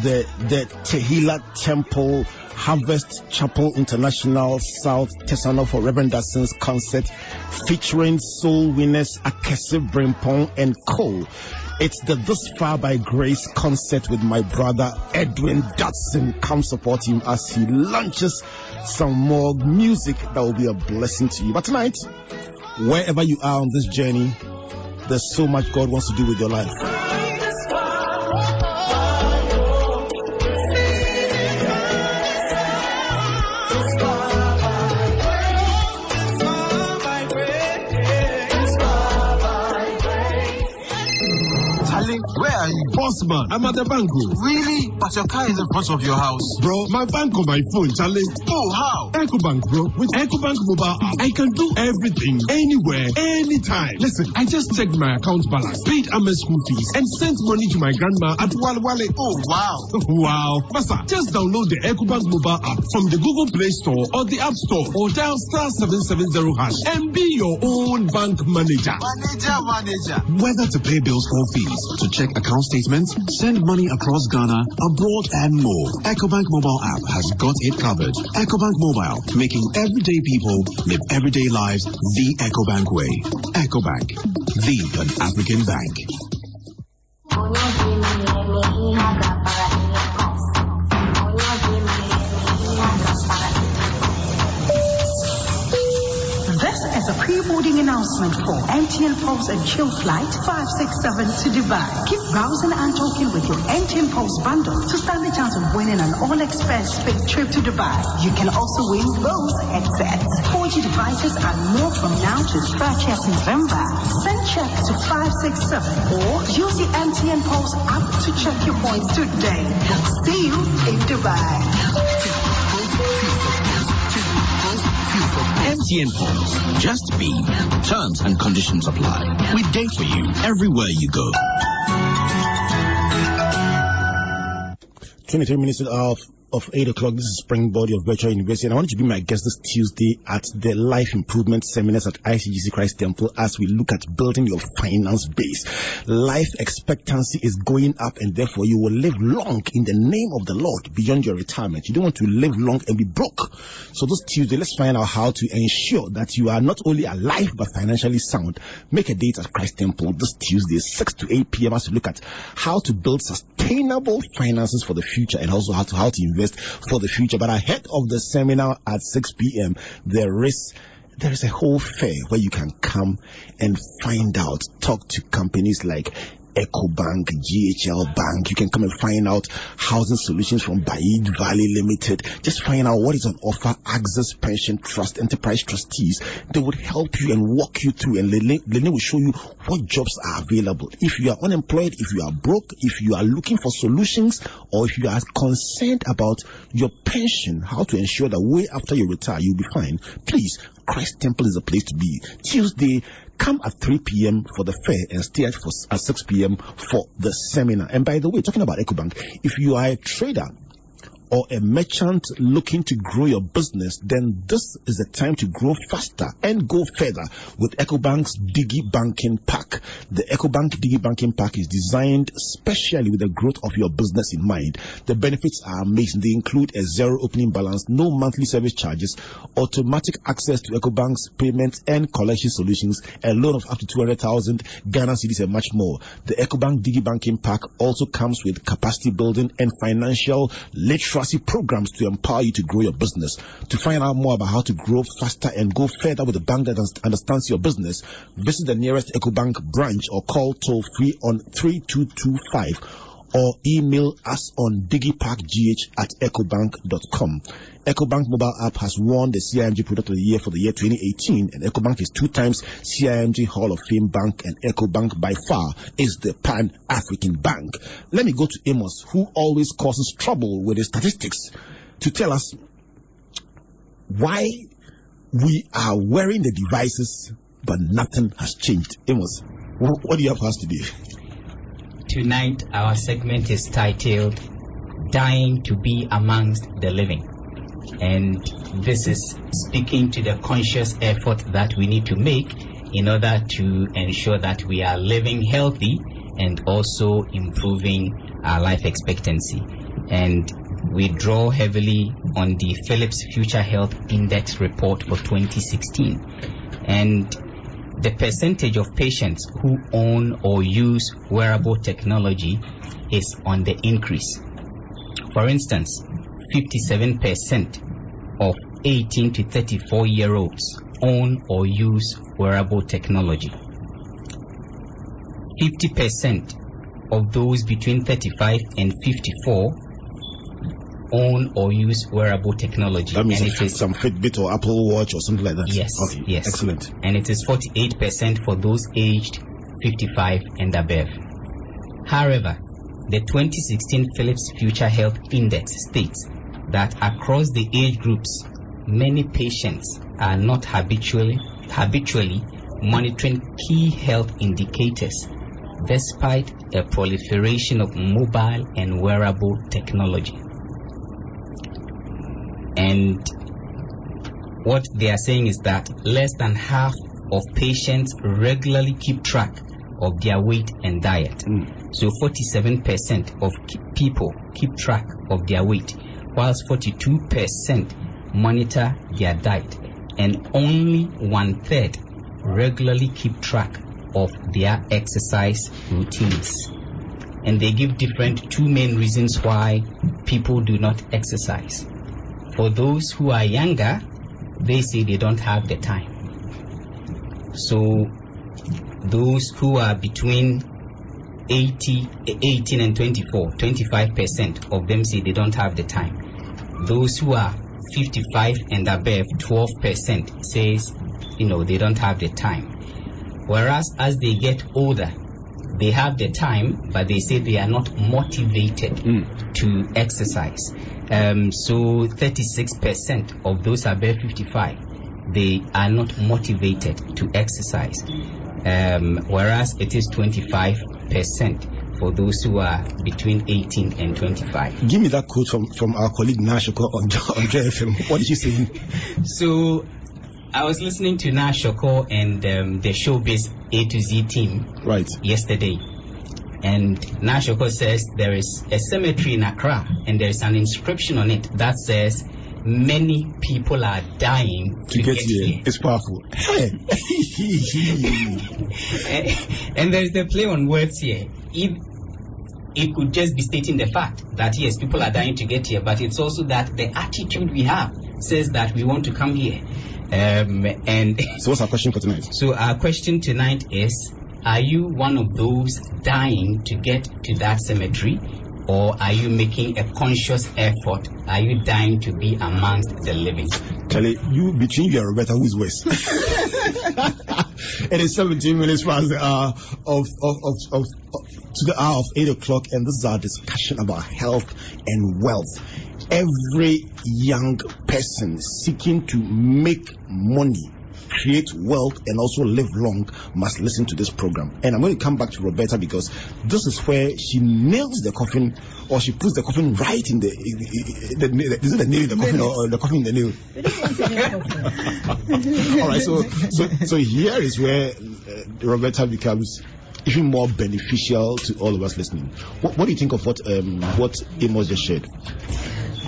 the, the Tehillah Temple Harvest Chapel International South Tesano for Reverend Dadson's concert featuring soul winners Akese Brimpong and Co. It's the This Far by Grace concert with my brother Edwin Dadson. Come support him as he launches some more music that will be a blessing to you. But tonight, wherever you are on this journey, there's so much God wants to do with your life. Man, I'm at the bank. oh. Really? But your car is in front of your house. Bro, my bank on my phone, Charlie. Oh, how? EcoBank, bro. With EcoBank mobile app, I can do everything, anywhere, anytime. Listen, I just checked my account balance, paid Ame's school fees, and sent money to my grandma at Wale Wale. Oh, wow. (laughs) wow. Master, just download the EcoBank mobile app from the Google Play Store or the App Store or dial star 770 hash and be your own bank manager. Manager, manager. Whether to pay bills or fees, to check account statements, send money across Ghana, abroad, and more. EcoBank mobile app has got it covered. EcoBank Mobile, making everyday people live everyday lives the EcoBank way. EcoBank, the Pan African Bank. Announcement for MTN Pulse and Chill Flight 567 to Dubai. Keep browsing and talking with your MTN Pulse bundle to stand the chance of winning an all-expense paid trip to Dubai. You can also win Bose headsets, 4G devices and more from now to 30th November. Send check to 567 or use the MTN Pulse app to check your points today. See you in Dubai. MTN Pulse. Just be. Terms and conditions apply. We date for you everywhere you go. 23 minutes of of 8 o'clock. This is Springboard, your virtual university, and I want to be my guest this Tuesday at the Life Improvement Seminars at ICGC Christ Temple as we look at building your finance base. Life expectancy is going up, and therefore you will live long in the name of the Lord beyond your retirement. You don't want to live long and be broke. So this Tuesday, let's find out how to ensure that you are not only alive but financially sound. Make a date at Christ Temple this Tuesday, 6 to 8 p.m. as we look at how to build sustainable finances for the future and also how to how to invest for the future. But ahead of the seminar at 6 p.m., there is there is a whole fair where you can come and find out, talk to companies like EcoBank, GHL Bank. You can come and find out housing solutions from Baid Valley Limited. Just find out what is on offer. Access Pension Trust, Enterprise Trustees. They would help you and walk you through and Lene will show you what jobs are available. If you are unemployed, if you are broke, if you are looking for solutions, or if you are concerned about your pension, how to ensure that way after you retire, you'll be fine. Please, Christ Temple is a place to be. Tuesday, come at 3 p.m. for the fair and stay at, for, at 6 p.m. for the seminar. And by the way, talking about EcoBank, if you are a trader or a merchant looking to grow your business, then this is the time to grow faster and go further with EcoBank's Digi Banking Pack. The EcoBank Digi Banking Pack is designed specially with the growth of your business in mind. The benefits are amazing. They include a zero opening balance, no monthly service charges, automatic access to EcoBank's payment and collection solutions, a loan of up to 200,000 Ghana and much more. The EcoBank Digi Banking Pack also comes with capacity building and financial literacy programs to empower you to grow your business. To find out more about how to grow faster and go further with a bank that understands your business, visit the nearest EcoBank branch or call toll free on 3225 or email us on digipackgh at ecobank.com. EcoBank mobile app has won the CIMG Product of the Year for the year 2018, and EcoBank is two times CIMG Hall of Fame Bank, and EcoBank by far is the Pan African Bank. Let me go to Amos, who always causes trouble with his statistics, to tell us why we are wearing the devices, but nothing has changed. Amos, what do you have for us today? Tonight, our segment is titled Dying to Be Amongst the Living. And this is speaking to the conscious effort that we need to make in order to ensure that we are living healthy and also improving our life expectancy. And we draw heavily on the Philips Future Health Index report for 2016. And the percentage of patients who own or use wearable technology is on the increase. For instance, 57% of 18 to 34 year olds own or use wearable technology. 50% of those between 35 and 54 own or use wearable technology. That means and some, it is some Fitbit or Apple Watch or something like that. Yes, Okay. yes. Excellent. and it is 48% for those aged 55 and above. However, the 2016 Philips Future Health Index states that across the age groups, many patients are not habitually habitually monitoring key health indicators despite a proliferation of mobile and wearable technology. And what they are saying is that less than half of patients regularly keep track of their weight and diet. Hmm. So 47% of people keep track of their weight, whilst 42% monitor their diet, and only one third regularly keep track of their exercise routines. And they give different two main reasons why people do not exercise. For those who are younger, they say they don't have the time. So those who are between 80, 18 and 24, 25% of them say they don't have the time. Those who are 55 and above, 12% says, you know, they don't have the time. Whereas as they get older, they have the time, but they say they are not motivated to exercise. Um, so 36% of those above 55, they are not motivated to exercise. Um, whereas it is 25% for those who are between 18 and 25. Give me that quote from, from our colleague Nashoko on, on JFM. What did she say? (laughs) So I was listening to Nashoko and um, the showbiz A to Z team Right. yesterday. And Nashoko says there is a cemetery in Accra and there is an inscription on it that says many people are dying To get here. It's powerful. (laughs) (laughs) and, and there's the play on words here. If it could just be stating the fact that yes, people are dying to get here, but it's also that the attitude we have says that we want to come here. Um, and (laughs) so what's our question for tonight? so our question tonight is: Are you one of those dying to get to that cemetery, or are you making a conscious effort? Are you dying to be amongst the living? Charlie, you between you and Roberta, who is worse? (laughs) it is 17 minutes past the hour of, of, of, of, of to the hour of 8 o'clock, and this is our discussion about health and wealth. Every young person seeking to make money, create wealth, and also live long must listen to this program. And I'm going to come back to Roberta because this is where she nails the coffin, or she puts the coffin right in the. the, the is it the nail in the coffin or, or the coffin in the nail? (laughs) All right, so so so here is where uh, Roberta becomes even more beneficial to all of us listening. What, what do you think of what um, what Amos just shared?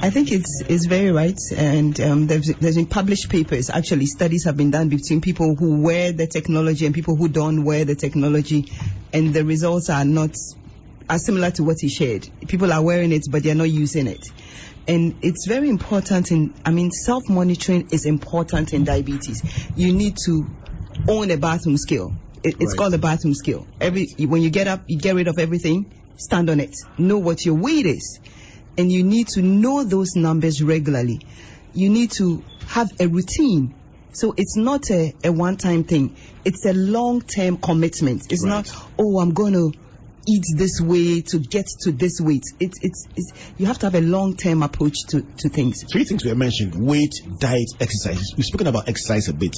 I think it's it's very right, and um, there's, there's been published papers. Actually, studies have been done between people who wear the technology and people who don't wear the technology, and the results are not are similar to what he shared. People are wearing it, but they're not using it, and it's very important. In I mean, self monitoring is important in diabetes. You need to own a bathroom skill. It, it's Right. called a bathroom skill. Every when you get up, you get rid of everything. Stand on it. Know what your weight is and you need to know those numbers regularly. You need to have a routine. So it's not a, a one time thing, it's a long term commitment. It's not, oh, I'm going to eat this way to get to this weight. It's, it's, it's, you have to have a long term approach to, to things. Three things were mentioned: weight, diet, exercise. We've spoken about exercise a bit.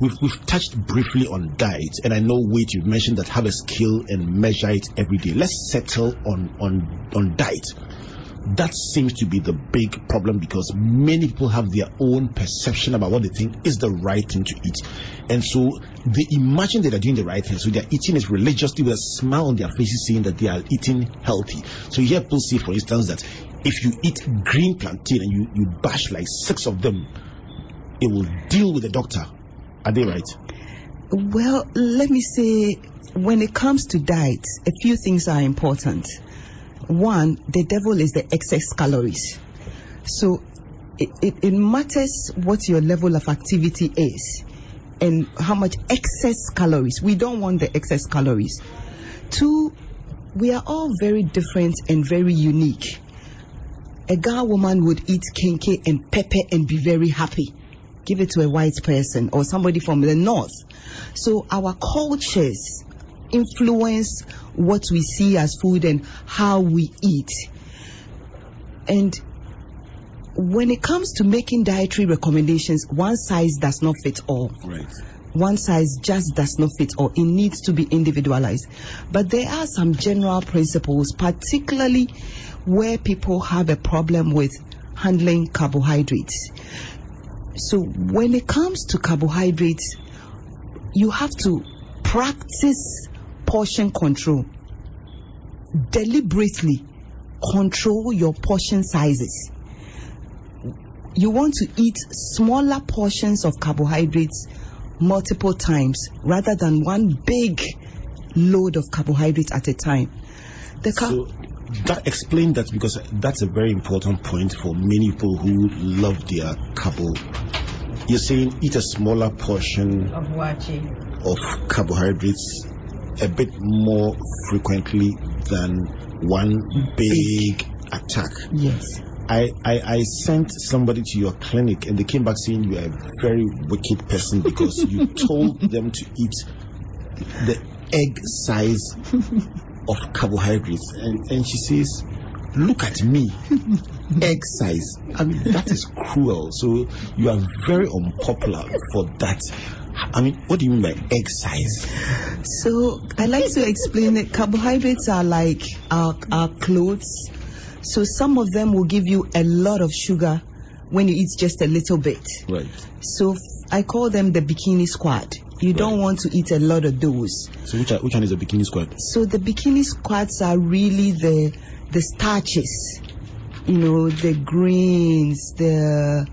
We've we've touched briefly on diet, and I know weight. You've mentioned that have a skill and measure it every day. Let's settle on on on diet. That seems to be the big problem because many people have their own perception about what they think is the right thing to eat. And so they imagine that they're doing the right thing. So they're eating it religiously with a smile on their faces saying that they are eating healthy. So you hear people say, for instance, that if you eat green plantain and you, you bash like six of them, it will deal with the doctor. Are they right? Well, let me say, when it comes to diet, a few things are important. One, the devil is the excess calories. So it, it, it matters what your level of activity is and how much excess calories. We don't want the excess calories. Two, we are all very different and very unique. A Ga woman would eat kenkey and pepper and be very happy. Give it to a white person or somebody from the north. So our cultures influence what we see as food and how we eat. And when it comes to making dietary recommendations, one size does not fit all. Right. One size just does not fit all. It needs to be individualized. But there are some general principles, particularly where people have a problem with handling carbohydrates. So when it comes to carbohydrates, you have to practice portion control. deliberately control your portion sizes. You want to eat smaller portions of carbohydrates multiple times rather than one big load of carbohydrates at a time. The car- So that explain that because that's a very important point for many people who love their carbo. You're saying eat a smaller portion Of watching. of carbohydrates a bit more frequently than one big attack. yes. I, I, I sent somebody to your clinic and they came back saying you are a very wicked person because you (laughs) told them to eat the egg size of carbohydrates. And, and she says, Look at me, egg size. I mean, that is cruel. So you are very unpopular for that. I mean, what do you mean by egg size? So I like to explain it. carbohydrates are like our, our clothes. So some of them will give you a lot of sugar when you eat just a little bit. Right. So I call them the bikini squad. You don't want to eat a lot of those. So which, are- which one is the bikini squad? So the bikini squads are really the the starches, you know, the greens, the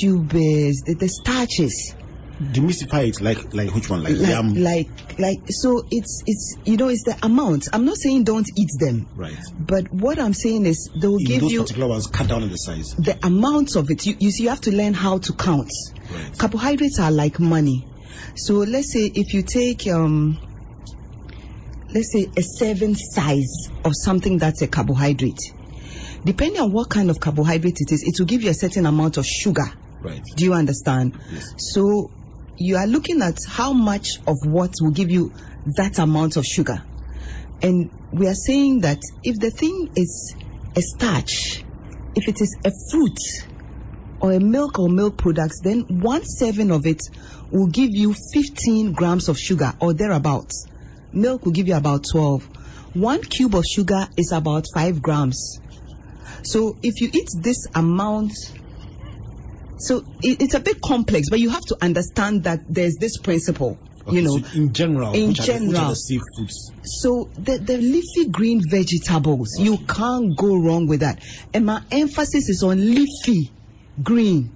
tubers, the, the starches. Demystify it like like which one? Like, Like, yam. like, like, so it's, it's, you know, it's the amount. I'm not saying don't eat them, right. but what I'm saying is they'll In give those you particular ones, cut down on the size. the amount of it. You, you see, you have to learn how to count. Right. Carbohydrates are like money. So let's say if you take, um, let's say a serving size of something that's a carbohydrate, depending on what kind of carbohydrate it is, it will give you a certain amount of sugar. Right. Do you understand? Yes. So you are looking at how much of what will give you that amount of sugar. And we are saying that if the thing is a starch, if it is a fruit or a milk or milk products, then one serving of it will give you 15 grams of sugar or thereabouts. Milk will give you about 12. One cube of sugar is about 5 grams. So if you eat this amount so it, it's a bit complex, but you have to understand that there's this principle, Okay, you know. so in general, in which, Are the, general. the? So the, the leafy green vegetables, you can't go wrong with that. And my emphasis is on leafy green.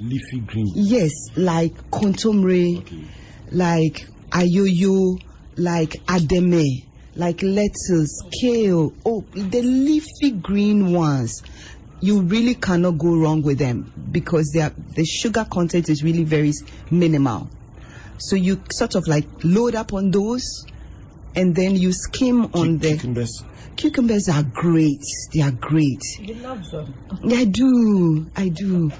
Leafy green. Yes, like kontomire, Okay. like ayoyo, like ademe, like lettuce, kale. Oh, the leafy green ones. You really cannot go wrong with them because they are, the sugar content is really very minimal. So you sort of like load up on those and then you skim on the Cucumbers. cucumbers are great. They are great. You love them. I do. I do.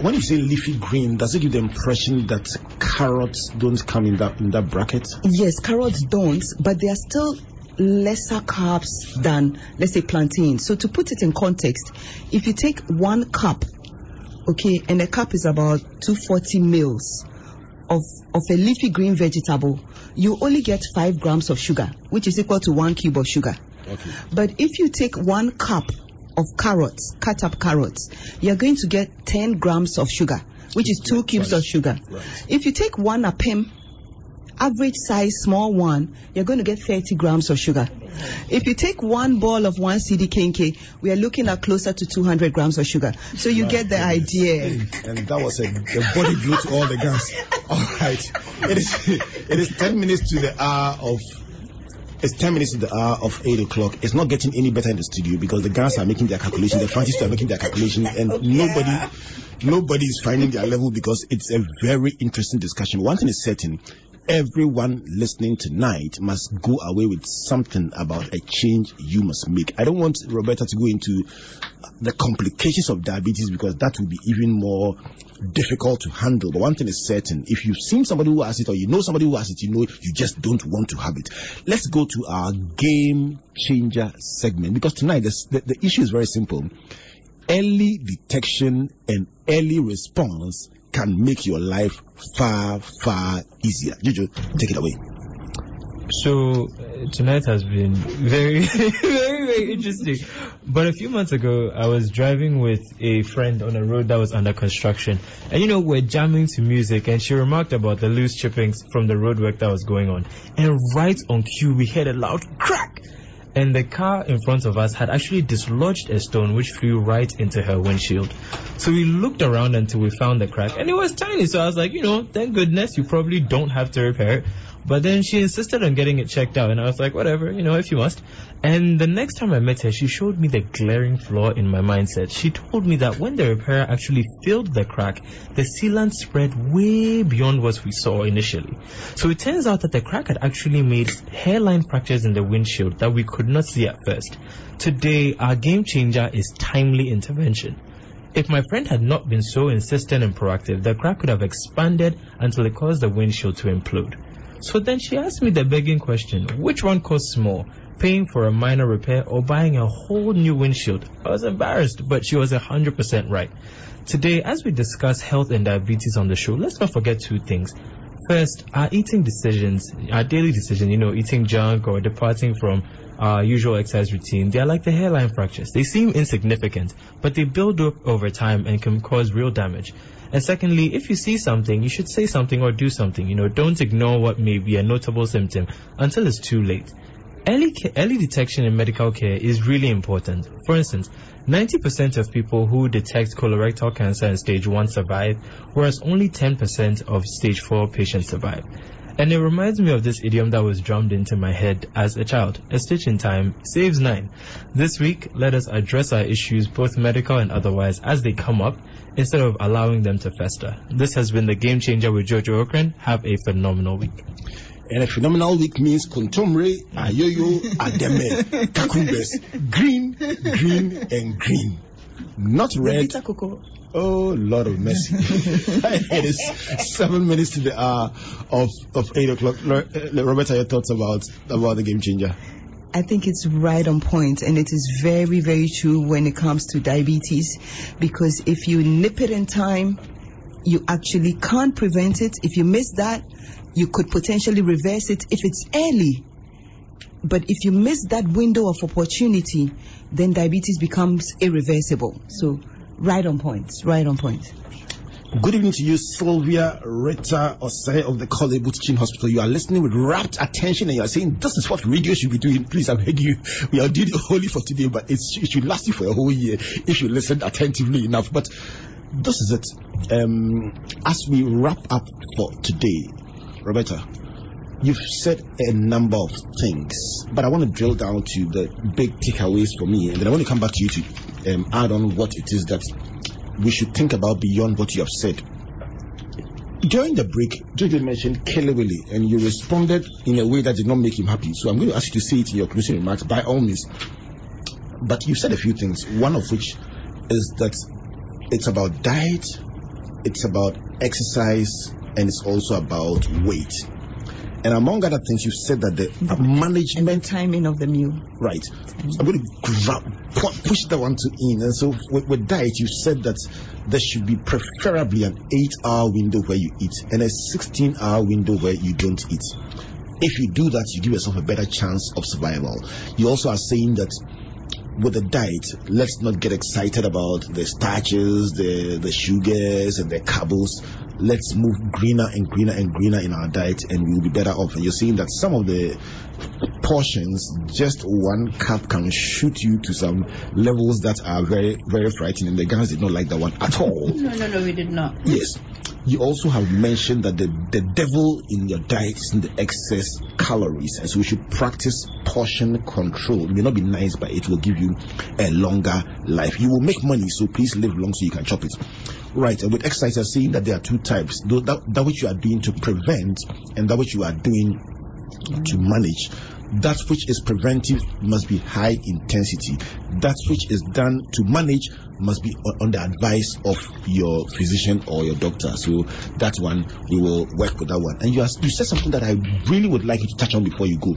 When you say leafy green, does it give the impression that carrots don't come in that in that bracket? Yes, carrots don't, but they are still lesser carbs than, let's say, plantain. So to put it in context, if you take one cup, okay, and a cup is about 240 mils of, of a leafy green vegetable, you only get 5 grams of sugar, which is equal to 1 cube of sugar. Okay. But if you take one cup of carrots, cut up carrots, you're going to get 10 grams of sugar, which is two cubes of sugar. Right. If you take one apem, average size small one, you're going to get 30 grams of sugar. If you take one ball of one CD kenkey, we are looking at closer to 200 grams of sugar. So you get the idea. And that was a, a body blow to all the guns. (laughs) All right. It is it is ten minutes to the hour of it's 10 minutes to the hour of 8 o'clock. It's not getting any better in the studio because the guys are making their calculation, the scientists are making their calculation, and nobody nobody is finding their level because it's a very interesting discussion. One thing is certain everyone listening tonight must go away with something about a change you must make. I don't want Roberta to go into the complications of diabetes because that will be even more difficult to handle. But one thing is certain if you've seen somebody who has it or you know somebody who has it, you know you just don't want to have it. Let's go to our game changer segment because tonight this, the, the issue is very simple. Early detection and early response can make your life far, far easier. Jojo, take it away. So uh, tonight has been very, (laughs) very, very interesting. But a few months ago, I was driving with a friend on a road that was under construction. And you know, we're jamming to music, and she remarked about the loose chippings from the roadwork that was going on. And right on cue, we heard a loud crack. And the car in front of us had actually dislodged a stone which flew right into her windshield. So we looked around until we found the crack, and it was tiny. So I was like, you know, thank goodness you probably don't have to repair it. But then she insisted on getting it checked out, and I was like, whatever, you know, if you must. And the next time I met her, she showed me the glaring flaw in my mindset. She told me that when the repairer actually filled the crack, the sealant spread way beyond what we saw initially. So it turns out that the crack had actually made hairline fractures in the windshield that we could not see at first. Today, our game changer is timely intervention. If my friend had not been so insistent and proactive, the crack could have expanded until it caused the windshield to implode. So then she asked me the begging question, which one costs more, paying for a minor repair or buying a whole new windshield? I was embarrassed, but she was 100% right. Today, as we discuss health and diabetes on the show, let's not forget two things. First, our eating decisions, our daily decision, you know, eating junk or departing from our usual exercise routine, they are like the hairline fractures. They seem insignificant, but they build up over time and can cause real damage. And secondly, if you see something, you should say something or do something. You know, don't ignore what may be a notable symptom until it's too late. Early, ca- early detection in medical care is really important. For instance, 90% of people who detect colorectal cancer in stage 1 survive, whereas only 10% of stage 4 patients survive. And it reminds me of this idiom that was drummed into my head as a child. A stitch in time saves nine. This week, let us address our issues, both medical and otherwise, as they come up, instead of allowing them to fester. This has been the Game Changer with Jojo Ocran. Have a phenomenal week. And a phenomenal week means kontomire, ayoyo, ademe, kakumbes, green, green, and green. Not red. Bitter cocoa. Oh, Lord of mercy. (laughs) (laughs) it is seven minutes to the hour of, of eight o'clock. Lo- uh, Roberta, your thoughts about, about the game changer? I think it's right on point and it is very, very true when it comes to diabetes because if you nip it in time, you actually can't prevent it. If you miss that, you could potentially reverse it if it's early. But if you miss that window of opportunity, then diabetes becomes irreversible. So, right on point, right on point. Good evening to you, Sylvia Rita Osei of the Korle Bu Teaching Hospital. You are listening with rapt attention and you are saying, this is what radio should be doing. Please, I beg you. We are doing it only for today, but it should last you for a whole year if you listen attentively enough. But this is it. Um, as we wrap up for today, Roberta, you've said a number of things, but I want to drill down to the big takeaways for me, and then I want to come back to you to um, add on what it is that we should think about beyond what you have said. During the break, Jojo mentioned Kelly and you responded in a way that did not make him happy. So I'm going to ask you to say it in your closing remarks by all means. But you said a few things, one of which is that it's about diet, it's about exercise, and it's also about weight. And among other things, you said that the And the management timing of the meal. Right. I'm going to grab, push that one to in. And so with, with diet, you said that there should be preferably an eight hour window where you eat and a 16 hour window where you don't eat. If you do that, you give yourself a better chance of survival. You also are saying that with the diet, let's not get excited about the starches, the, the sugars, and the carbs. Let's move greener and greener and greener in our diet, and we'll be better off. And you're seeing that some of the portions, just one cup can shoot you to some levels that are very, very frightening. The guys did not like that one at all. No, no, no, we did not. Yes. You also have mentioned that the, the devil in your diet is in the excess calories, and so we should practice portion control. It may not be nice, but it will give you a longer life. You will make money, so please live long so you can chop it. Right, and with exercise, you're saying that there are two types: that, that which you are doing to prevent, and that which you are doing to manage. That which is preventive must be high intensity. That which is done to manage must be on, the advice of your physician or your doctor. So that one we will work with that one. And you, you said something that I really would like you to touch on before you go.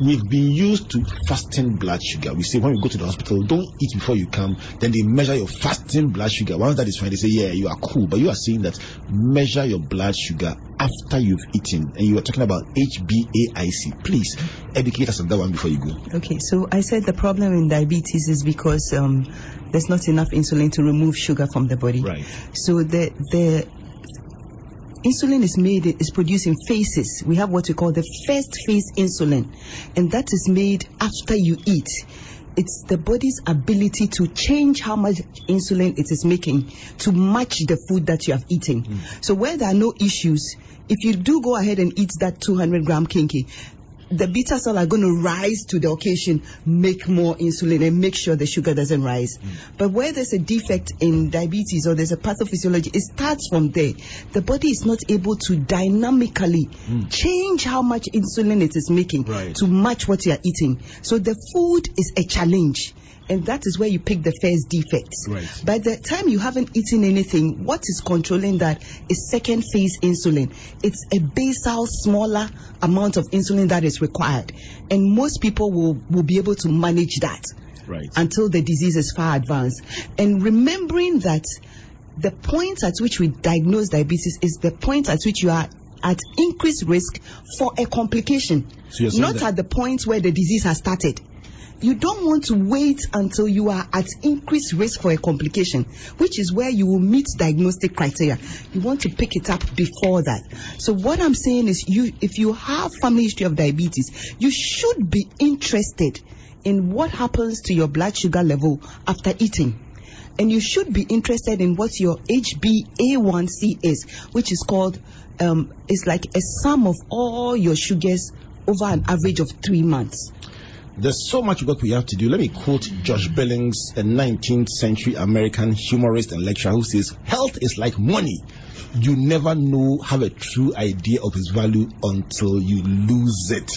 We've been used to fasting blood sugar. We say when you go to the hospital, don't eat before you come. Then they measure your fasting blood sugar. Once that is fine, they say, yeah, you are cool. But you are saying that measure your blood sugar after you've eaten. And you are talking about HbA1c. Please educate us on that one before you go. Okay, so I said the problem in diabetes is because um, there's not enough insulin to remove sugar from the body. Right. So the the insulin is made is produced in phases. We have what we call the first phase insulin, and that is made after you eat. It's the body's ability to change how much insulin it is making to match the food that you have eaten. Mm. So where there are no issues, if you do go ahead and eat that 200 gram kenkey, the beta cell are going to rise to the occasion, make more insulin, and make sure the sugar doesn't rise. Mm. But where there's a defect in diabetes or there's a pathophysiology, it starts from there. The body is not able to dynamically mm. change how much insulin it is making Right. to match what you are eating. So the food is a challenge. And that is where you pick the first defect. Right. By the time you haven't eaten anything, what is controlling that is second phase insulin. It's a basal, smaller amount of insulin that is required. And most people will, will be able to manage that Right. until the disease is far advanced. And remembering that the point at which we diagnose diabetes is the point at which you are at increased risk for a complication, So not at the point where the disease has started. You don't want to wait until you are at increased risk for a complication, which is where you will meet diagnostic criteria. You want to pick it up before that. So what I'm saying is you if you have family history of diabetes, you should be interested in what happens to your blood sugar level after eating. And you should be interested in what your HbA1c is, which is called, um, it's like a sum of all your sugars over an average of three months. There's so much work we have to do. Let me quote Josh Billings, a 19th century American humorist and lecturer who says, Health is like money. You never know, have a true idea of its value until you lose it.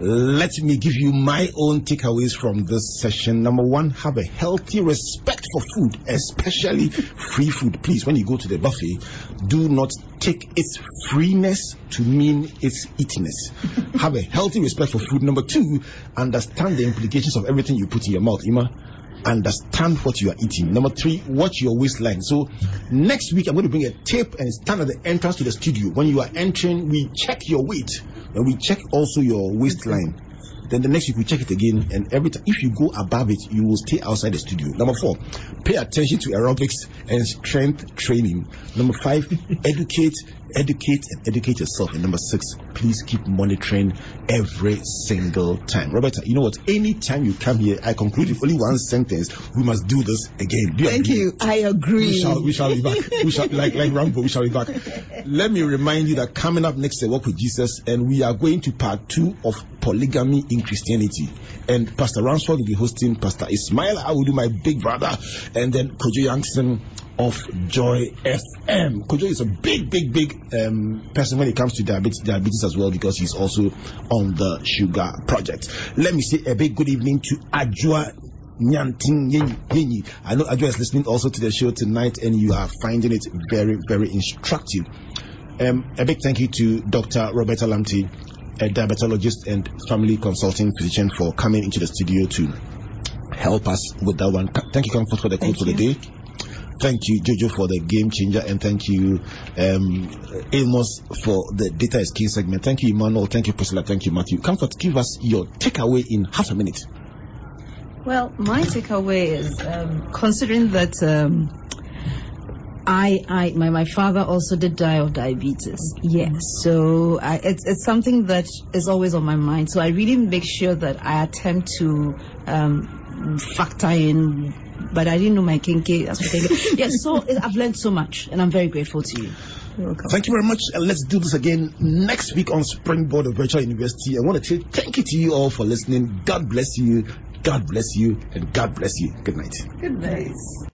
Let me give you my own takeaways from this session. Number one, have a healthy respect for food, especially free food. Please, when you go to the buffet, do not take its freeness to mean its eatiness. have a healthy respect for food. Number two, understand the implications of everything you put in your mouth. Ima, understand what you are eating. Number three, watch your waistline. So next week, I'm going to bring a tape and stand at the entrance to the studio. When you are entering, we check your weight and we check also your waistline. Then the next week we check it again, and every time if you go above it, you will stay outside the studio. Number four, pay attention to aerobics and strength training. Number five, (laughs) educate, educate, and educate yourself. And number six, please keep monitoring every single time. Roberta, you know what? Anytime you come here, I conclude with only one sentence. We must do this again. Do Thank agree? you. I agree. We shall, we shall be back. We shall, like, like Rambo, we shall be back. Let me remind you that coming up next, a walk with Jesus, and we are going to part two of polygamy in Christianity. And Pastor Ransford will be hosting Pastor Ismail. I will do my big brother, and then Kojo Youngson of Joy FM. Kojo is a big, big, big um, person when it comes to diabetes, diabetes as well because he's also on the Sugar Project. Let me say a big good evening to Ajua Nyanting. I know Adjo is listening also to the show tonight and you are finding it very, very instructive. Um, a big thank you to Dr. Roberta Lamptey, a diabetologist and family consulting physician for coming into the studio to help us with that one. Thank you, Comfort, for the quote Thank for the day. Thank you, Jojo, for the game changer, and thank you, um, Amos, for the data is king segment. Thank you, Emmanuel. Thank you, Priscilla. Thank you, Matthew. Comfort, give us your takeaway in half a minute. Well, my takeaway is um, considering that um, I, I, my, my father also did die of diabetes. Yes, so I, it's it's something that is always on my mind. So I really make sure that I attempt to um, factor in. But I didn't know my kenkey. That's what kenkey. yes, so I've learned so much, and I'm very grateful to you. Thank you very much. And let's do this again next week on Springboard of Virtual University. I want to say thank you to you all for listening. God bless you. God bless you. And God bless you. Good night. Good night.